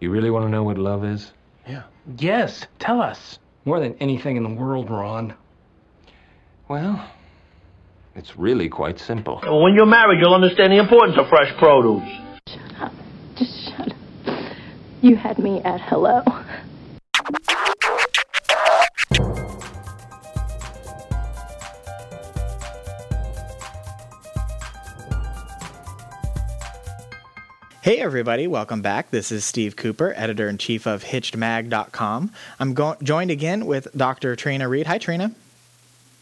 You really want to know what love is? Yeah. Yes, tell us. More than anything in the world, Ron. Well, it's really quite simple. When you're married, you'll understand the importance of fresh produce. Shut up. Just shut up. You had me at hello. Hey, everybody, welcome back. This is Steve Cooper, editor in chief of HitchedMag.com. I'm go- joined again with Dr. Trina Read. Hi, Trina.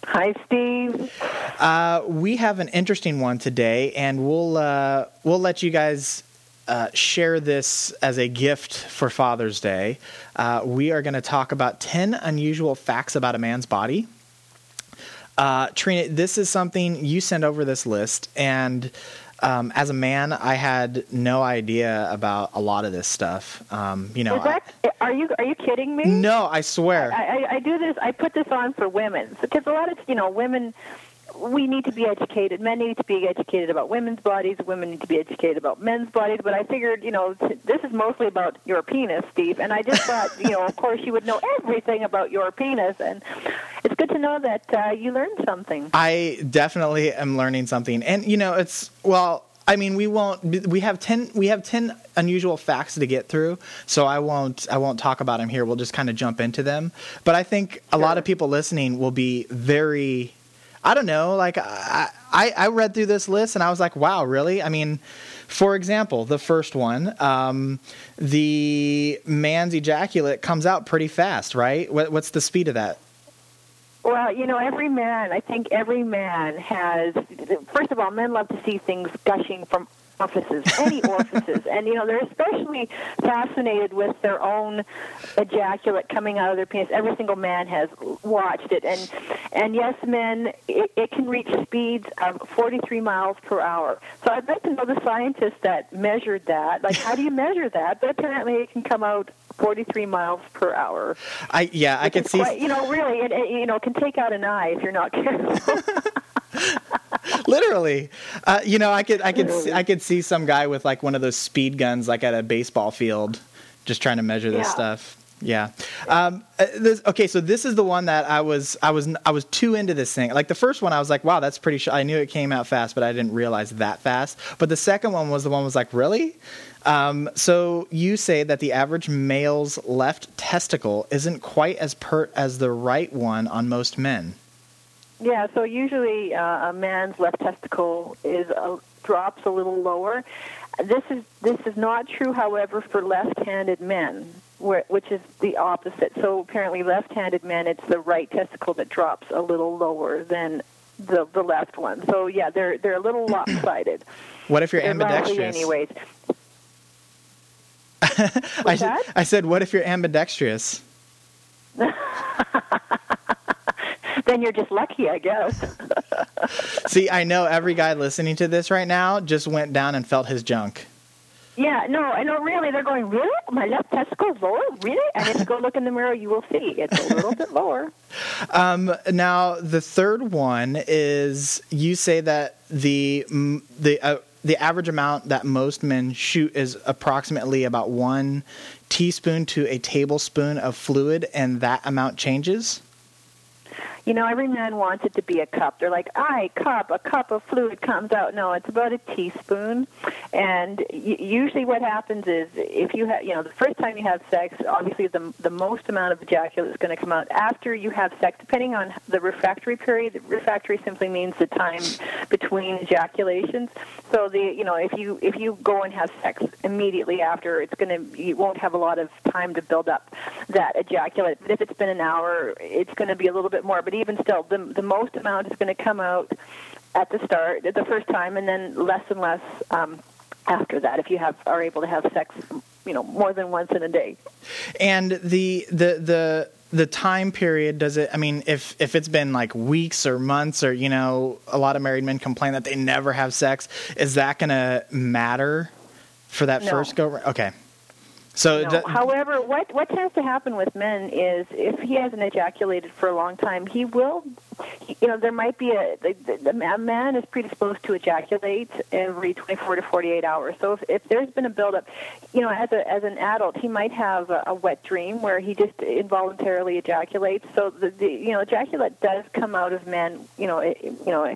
Hi, Steve. Uh, we have an interesting one today, and we'll uh, we'll let you guys uh, share this as a gift for Father's Day. Uh, we are going to talk about ten unusual facts about a man's body. Uh, Trina, this is something you sent over this list, and um, as a man, I had no idea about a lot of this stuff. Um, you know, that, are you are you kidding me? no, I swear. I, I, I do this. I put this on for women because a lot of you know women. We need to be educated. Men need to be educated about women's bodies. Women need to be educated about men's bodies. But I figured, you know, t- this is mostly about your penis, Steve. And I just thought, you know, of course, you would know everything about your penis, and to know that uh, you learned something. I definitely am learning something, and you know, it's well. I mean, we won't. We have ten. We have ten unusual facts to get through, so I won't. I won't talk about them here. We'll just kind of jump into them. But I think a lot of people listening will be very. I don't know. Like I, I, I read through this list and I was like, wow, really? I mean, for example, the first one, um, the man's ejaculate comes out pretty fast, right? What, what's the speed of that? Well, you know, every man, I think every man has, first of all, men love to see things gushing from orifices, any orifices. And, you know, they're especially fascinated with their own ejaculate coming out of their penis. Every single man has watched it. And, and yes, men, it, it can reach speeds of 43 miles per hour. So I'd like to know the scientists that measured that. Like, how do you measure that? But apparently it can come out 43 miles per hour. I yeah, I It's see. quite- you know, really, it, it, you know, can take out an eye if you're not careful. literally. Uh, you know i could i could see, i could see some guy with like one of those speed guns like at a baseball field just trying to measure this Yeah. stuff. Yeah. Um, uh, this, okay so this is the one that i was i was i was too into this thing. Like the first one i was like wow that's pretty sh- i knew it came out fast but i didn't realize that fast. But the second one was the one was like really? Um, so you say that the average male's left testicle isn't quite as pert as the right one on most men yeah, so usually uh, a man's left testicle is uh, drops a little lower. This is this is not true, however, for left-handed men, where, which is the opposite. So apparently, left-handed men, it's the right testicle that drops a little lower than the the left one. So yeah, they're they're a little lopsided. what if you're They're ambidextrous anyways. I, said- I said, what if you're ambidextrous? Then you're just lucky, I guess. See, I know every guy listening to this right now just went down and felt his junk. Yeah, no, I know. Really, they're going. Really, my left testicle lower. Really, and if you go look in the mirror, you will see it's a little bit lower. Um, now, the third one is you say that the the uh, the average amount that most men shoot is approximately about one teaspoon to a tablespoon of fluid, and that amount changes. You know, every man wants it to be a cup. They're like, "I cup, a cup of fluid comes out." No, it's about a teaspoon. And y- usually, what happens is, if you have, you know, the first time you have sex, obviously the the most amount of ejaculate is going to come out after you have sex, depending on the refractory period. The refractory simply means the time between ejaculations. So the, you know, if you if you go and have sex immediately after, it's going to you won't have a lot of time to build up that ejaculate. But if it's been an hour, it's going to be a little bit more. But even still, the the most amount is going to come out at the start, at the first time, and then less and less um, after that. If you have are able to have sex, you know, more than once in a day. And the the the the time period does it i mean if if it's been like weeks or months or you know a lot of married men complain that they never have sex is that going to matter for that No. first go okay So No. d- However, what what tends to happen with men is if he hasn't ejaculated for a long time, he will. He, you know, there might be a the, the, a man is predisposed to ejaculate every 24 to 48 hours. So if, if there's been a buildup, you know, as a as an adult, he might have a, a wet dream where he just involuntarily ejaculates. So the, the you know ejaculate does come out of men. You know, it, you know,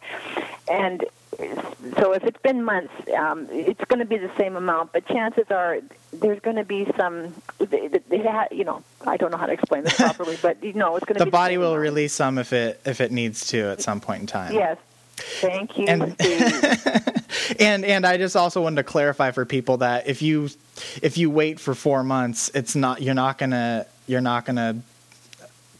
and so if it's been months, um, it's going to be the same amount. But chances are there's going to be some. They, they ha, you know, I don't know how to explain this properly, but you know, it's going to the body same will amount. release some if it if it needs to at some point in time. Yes. Thank you, And- and and I just also wanted to clarify for people that if you if you wait for four months, it's not you're not gonna you're not gonna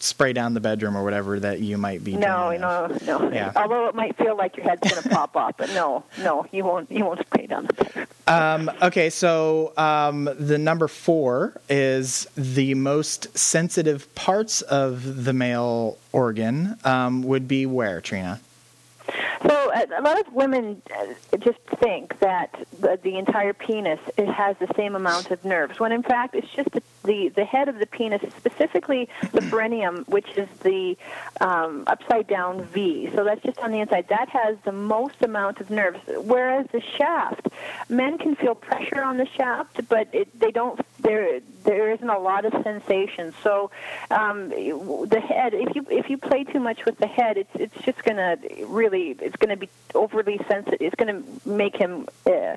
spray down the bedroom or whatever that you might be. No, dreaming of. no, no. Yeah. Although it might feel like your head's going to pop off, but no, no, you won't. You won't spray down the bedroom. Um, okay, so um, the number four is the most sensitive parts of the male organ um, would be where Trina. So a lot of women uh, just think that the, the entire penis it has the same amount of nerves, when in fact it's just the the, the head of the penis, specifically the perineum, which is the um, upside down V. So that's just on the inside. That has the most amount of nerves. Whereas the shaft, men can feel pressure on the shaft, but it, they don't. There there isn't a lot of sensation. So um, the head, if you if you play too much with the head, it's it's just gonna really it's gonna be overly sensitive. It's gonna make him uh,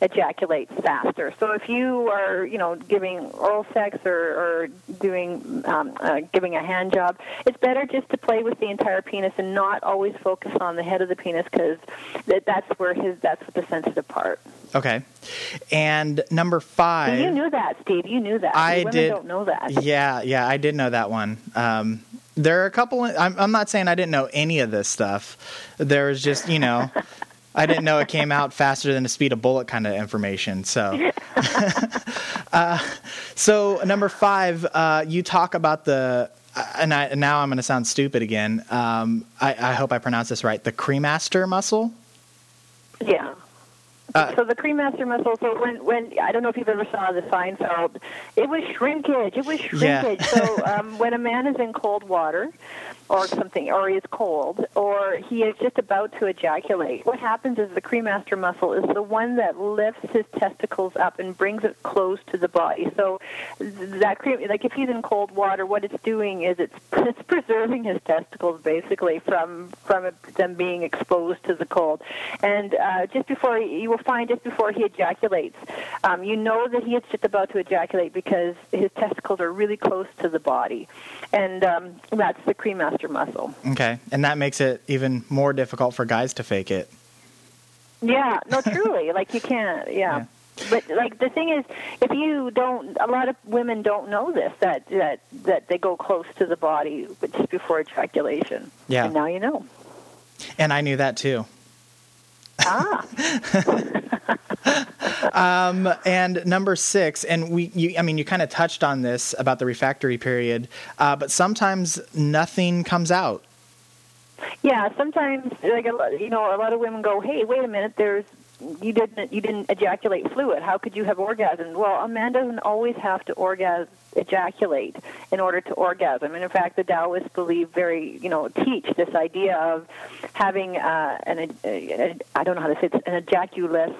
ejaculate faster. So if you are you know giving oral sex or, or doing um, uh, giving a hand job, it's better just to play with the entire penis and not always focus on the head of the penis because that, that's where his that's the sensitive part. Okay, and number five. you knew that, Steve. You knew that. I did. don't know that. Yeah, yeah, I did know that one. Um, there are a couple. I'm, I'm not saying I didn't know any of this stuff. There was just, you know, I didn't know it came out faster than the speed of bullet kind of information. So, uh, so number five, uh, you talk about the. And, I, and now I'm going to sound stupid again. Um, I, I hope I pronounce this right. The cremaster muscle. Yeah. Uh, so the cremaster muscle. So when when I don't know if you've ever saw the Seinfeld, it was shrinkage. It was Yeah. shrinkage. so um, when a man is in cold water, or something, or he is cold, or he is just about to ejaculate, what happens is the cremaster muscle is the one that lifts his testicles up and brings it close to the body. So that cream, like if he's in cold water, what it's doing is it's it's preserving his testicles basically from from them being exposed to the cold. And uh, just before you will find, just before he ejaculates, um, you know that he is just about to ejaculate because his testicles are really close to the body, and um, that's the cremaster muscle. Okay, and that makes it even more difficult for guys to fake it. Yeah, no, truly, like you can't. Yeah. But like the thing is, if you don't, a lot of women don't know this that that that they go close to the body just before ejaculation. Yeah. And now you know. And I knew that too. Ah. Um, and number six, and we, you, I mean, you kind of touched on this about the refractory period, uh, but sometimes nothing comes out. Yeah, sometimes like a lot, you know, a lot of women go, "Hey, wait a minute, there's you didn't you didn't ejaculate fluid. How could you have orgasm?" Well, a man doesn't always have to orgasm ejaculate in order to orgasm. And in fact, the Taoists believe very, you know, teach this idea of having uh, an a, a, I don't know how to say it, an ejaculus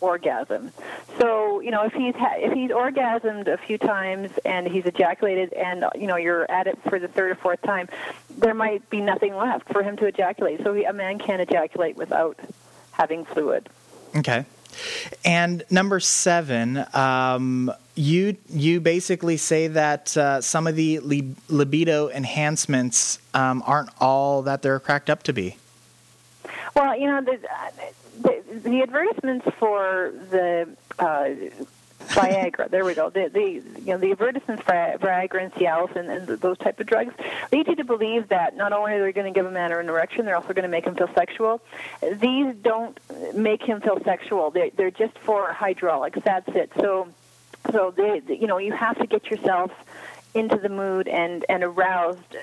orgasm. So you know, if he's ha- if he's orgasmed a few times and he's ejaculated, and you know you're at it for the third or fourth time, there might be nothing left for him to ejaculate. So he, a man can't ejaculate without having fluid. Okay. And number seven, um, you you basically say that uh, some of the li- libido enhancements um, aren't all that they're cracked up to be. Well, you know, the, the, the advertisements for the uh, Viagra, there we go. The, the you know the advertisements for Viagra and Cialis and, and those type of drugs lead you to believe that not only are they going to give a man an erection, they're also going to make him feel sexual. These don't make him feel sexual. They're, they're just for hydraulics. That's it. So, so they, you know, you have to get yourself into the mood and and aroused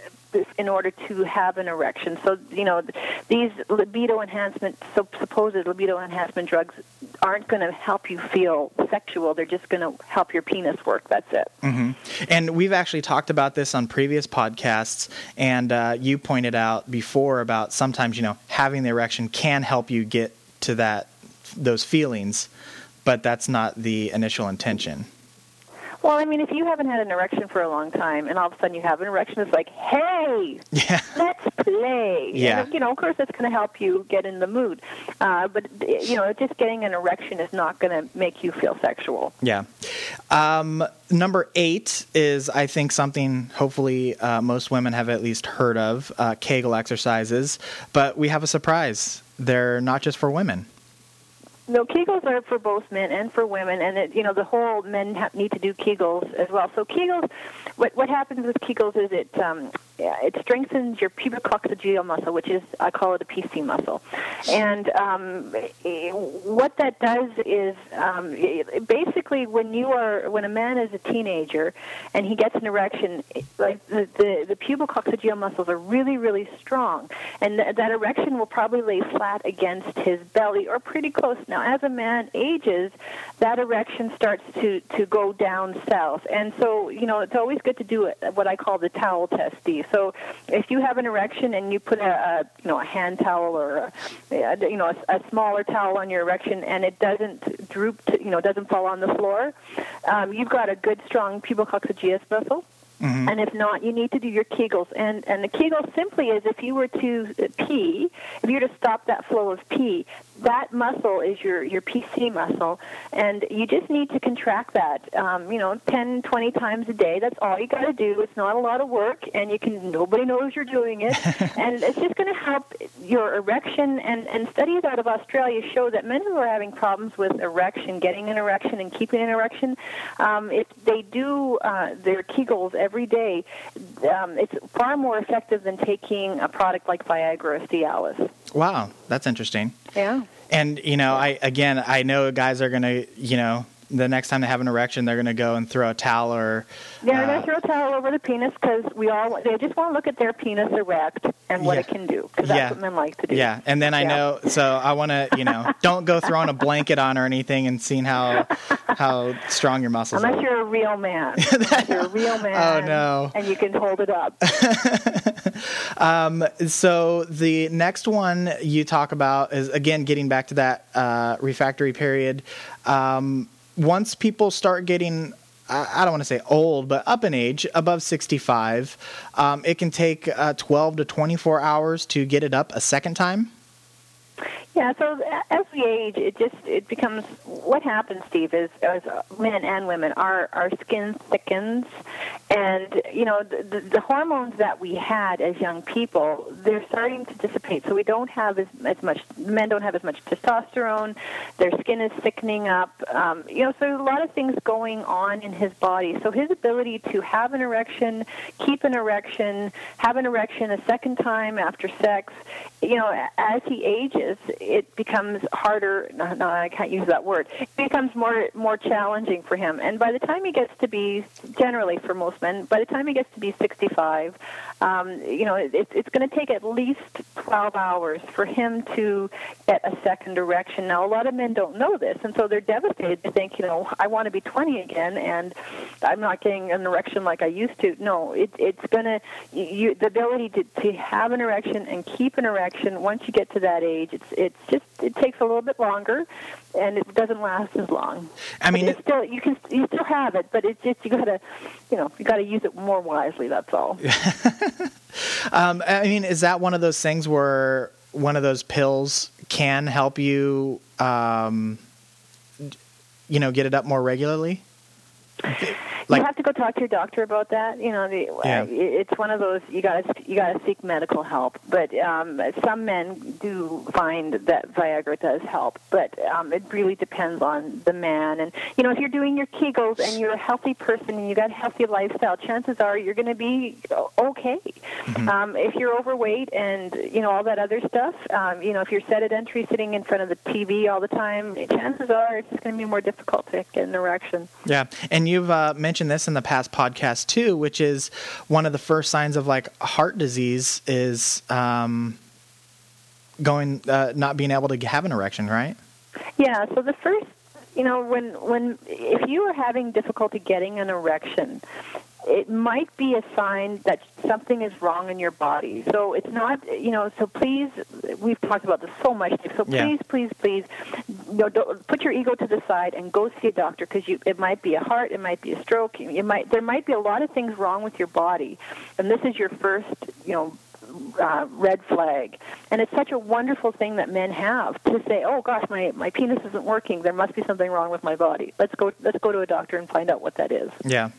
in order to have an erection. So you know these libido enhancement, so supposed libido enhancement drugs, aren't going to help you feel sexual. They're just going to help your penis work. That's it. Mm-hmm. And we've actually talked about this on previous podcasts, and uh, you pointed out before about sometimes you know having the erection can help you get to that those feelings, but that's not the initial intention. Well, I mean, if you haven't had an erection for a long time, and all of a sudden you have an erection, it's like, hey, Yeah. let's play. Yeah. And, you know, of course, it's going to help you get in the mood. Uh, but you know, just getting an erection is not going to make you feel sexual. Yeah. Um, number eight is, I think, something hopefully uh, most women have at least heard of uh, Kegel exercises. But we have a surprise. They're not just for women. No, Kegels are for both men and for women, and it, you know the whole men ha- need to do Kegels as well. So Kegels, what what happens with Kegels is it um, it strengthens your pubococcygeal muscle, which is I call it a PC muscle, and um, what that does is um, basically when you are when a man is a teenager and he gets an erection, like the the, the pubococcygeal muscles are really really strong, and th- that erection will probably lay flat against his belly or pretty close. Now, as a man ages, that erection starts to to go down south, and so you know it's always good to do it. What I call the towel test, Steve. So if you have an erection and you put a, a you know a hand towel or a, you know a, a smaller towel on your erection and it doesn't droop, to, you know doesn't fall on the floor, um, you've got a good strong pubococcygeus muscle. And if not, you need to do your Kegels. And and the Kegel simply is if you were to pee, if you were to stop that flow of pee, that muscle is your your PC muscle, and you just need to contract that. Um, you know, 10, 20 times a day. That's all you got to do. It's not a lot of work, and you can nobody knows you're doing it, and it's just going to help your erection. And and studies out of Australia show that men who are having problems with erection, getting an erection, and keeping an erection, um, if they do uh, their Kegels every day, um, it's far more effective than taking a product like Viagra or Cialis. Wow, that's interesting. Yeah. And you know, I again, I know guys are gonna, you know, the next time they have an erection, they're gonna go and throw a towel or. Yeah, they're uh, gonna throw a towel over the penis because we all they just want to look at their penis erect and what Yeah. it can do because that's Yeah. what men like to do. Yeah, and then I Yeah. know, so I want to, you know, don't go throwing a blanket on or anything and seeing how how strong your muscles Unless are. you're a real man. Unless you're a real man. Oh, no. And you can hold it up. Um, so the next one you talk about is again getting back to that uh, refractory period. Um, once people start getting I don't want to say old, but up in age, above 65, um, it can take uh, 12 to 24 hours to get it up a second time. Yeah, so as we age, it just it becomes what happens, Steve, is as men and women, our our skin thickens, and you know the, the, hormones that we had as young people, they're starting to dissipate. So we don't have as as much men don't have as much testosterone. Their skin is thickening up. Um, you know, so there's a lot of things going on in his body. So his ability to have an erection, keep an erection, have an erection a second time after sex, you know, as he ages, it becomes harder. No, no, I can't use that word. It becomes more more challenging for him. And by the time he gets to be, generally for most men, by the time he gets to be 65, um, you know, it, it's going to take at least 12 hours for him to get a second erection. Now, a lot of men don't know this, and so they're devastated. They think, you know, I want to be 20 again, and I'm not getting an erection like I used to. No, it, it's going to the ability to, to have an erection and keep an erection once you get to that age. It's it's just it takes a little bit longer, and it doesn't last as long. I mean, it's still you can you still have it, but it's just you gotta you know you gotta use it more wisely. That's all. Um, I mean, is that one of those things where one of those pills can help you, um, you know, get it up more regularly? Like- you have to go talk to your doctor about that. You know, the, Yeah. uh, it's one of those you got to you got to seek medical help. But um, some men do find that Viagra does help, but um, it really depends on the man. And you know, if you're doing your Kegels and you're a healthy person and you got a healthy lifestyle, chances are you're going to be okay. Mm-hmm. Um, if you're overweight and you know all that other stuff, um, you know, if you're sedentary, sitting in front of the TV all the time, chances are it's just going to be more difficult to get an erection. Yeah, and you've uh, mentioned this in the past podcast too, which is one of the first signs of like heart disease is um, going uh, not being able to have an erection, right? Yeah, so the first, you know, when when if you are having difficulty getting an erection, it might be a sign that something is wrong in your body. So it's not, you know, so please, we've talked about this so much. So Yeah. please, please, please, you know, don't, put your ego to the side and go see a doctor because you, it might be a heart, it might be a stroke, it might, there might be a lot of things wrong with your body. And this is your first, you know, uh, red flag. And it's such a wonderful thing that men have to say, "Oh gosh, my my penis isn't working. There must be something wrong with my body. Let's go let's go to a doctor and find out what that is." Yeah.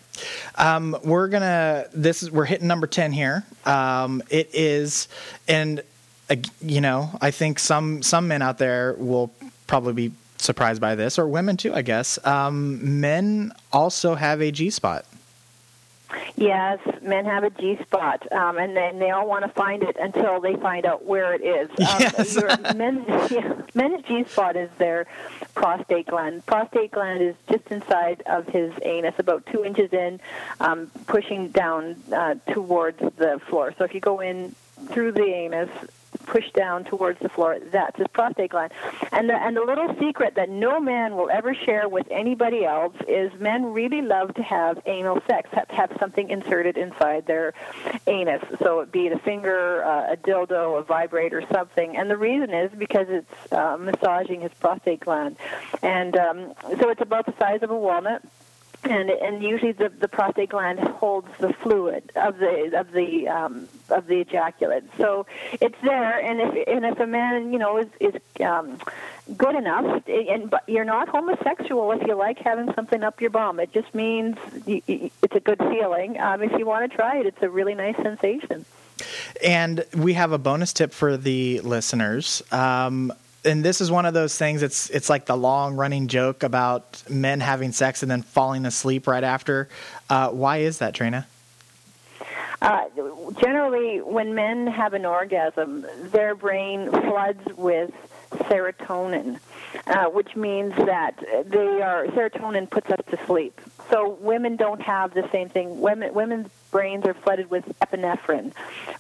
Um, we're gonna. This is we're hitting number ten here. Um, it is, and uh, you know, I think some some men out there will probably be surprised by this, or women too, I guess. Um, men also have a G spot. Yes, men have a G spot, um, and then they all want to find it until they find out where it is. Um, Yes. men, yeah, men's G spot is their prostate gland. Prostate gland is just inside of his anus, about two inches in, um, pushing down uh, towards the floor. So if you go in through the anus, push down towards the floor, that's his prostate gland. And the and the little secret that no man will ever share with anybody else is men really love to have anal sex, have, have something inserted inside their anus. So it be it a finger, uh, a dildo, a vibrator, or something. And the reason is because it's uh, massaging his prostate gland. And um, so it's about the size of a walnut and and usually the, the prostate gland holds the fluid of the of the um, of the ejaculate. So it's there, and if and if a man you know is is um, good enough, and but you're not homosexual if you like having something up your bum. It just means it's a good feeling. Um, if you want to try it, it's a really nice sensation. And we have a bonus tip for the listeners. Um, and this is one of those things. It's it's like the long running joke about men having sex and then falling asleep right after. Uh, why is that, Trina? Uh, generally, when men have an orgasm, their brain floods with serotonin, uh, which means that they are serotonin puts us to sleep. So women don't have the same thing. Women women's brains are flooded with epinephrine,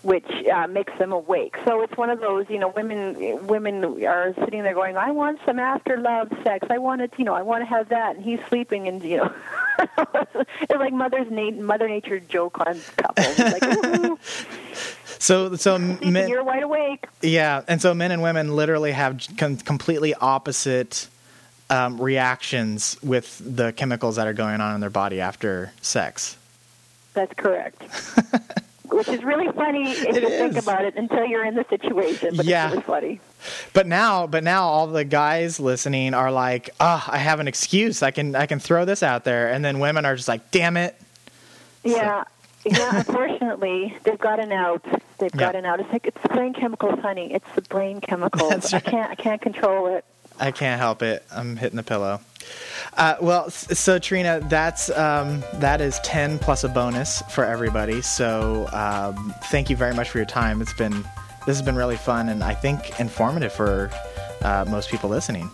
which uh, makes them awake. So it's one of those, you know, women women are sitting there going, "I want some after love sex. I want it, you know, I want to have that," and he's sleeping, and you know, it's like mother's na- mother nature joke on couples. Like, "Woohoo, So so men, you're wide awake. yeah, and so men and women literally have com- completely opposite um, reactions with the chemicals that are going on in their body after sex. That's correct. Which is really funny if It you think about it until you're in the situation. But Yeah. it's really funny. But now, but now, all the guys listening are like, "Ah, I have an excuse. I can, I can throw this out there." And then women are just like, "Damn it!" Yeah. Yeah, unfortunately, they've got an out. They've got an out. It's like it's brain chemicals, honey. It's the brain chemicals. That's I can't. I can't control it. I can't help it. I'm hitting the pillow. Uh, well, so Trina, that's um, that is ten plus a bonus for everybody. So um, thank you very much for your time. It's been this has been really fun and I think informative for uh, most people listening.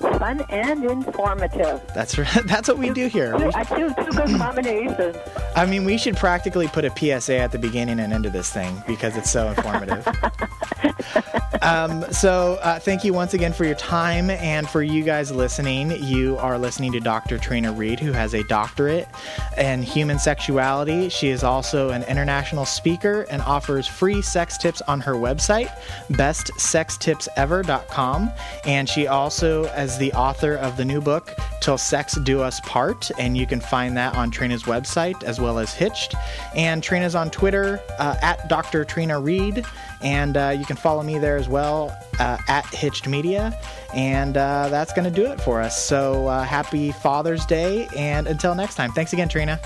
Fun and informative. That's right. That's what we do here. Uh, two, two good combinations. I mean, we should practically put a PSA at the beginning and end of this thing because it's so informative. um, so, uh, thank you once again for your time and for you guys listening. You are listening to Dr. Trina Read, who has a doctorate in human sexuality. She is also an international speaker and offers free sex tips on her website, bestsextipsever.com. And she also is the author of the new book, Till Sex Do Us Part. And you can find that on Trina's website as well as Hitched. And Trina's on Twitter uh, at Dr. Trina Read. And uh, you can follow me there as well uh, at Hitched Media. And uh, that's going to do it for us. So uh, happy Father's Day. And until next time, thanks again, Trina.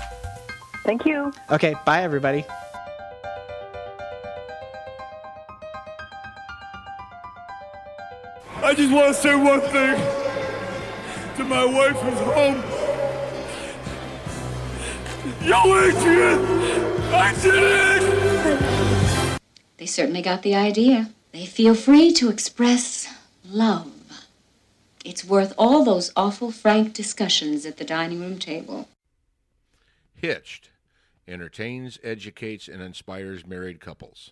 Thank you. Okay, bye, everybody. I just want to say one thing to my wife who's home. Yo, Adrian! I did it! They certainly got the idea. They feel free to express love. It's worth all those awful frank discussions at the dining room table. Hitched entertains, educates, and inspires married couples.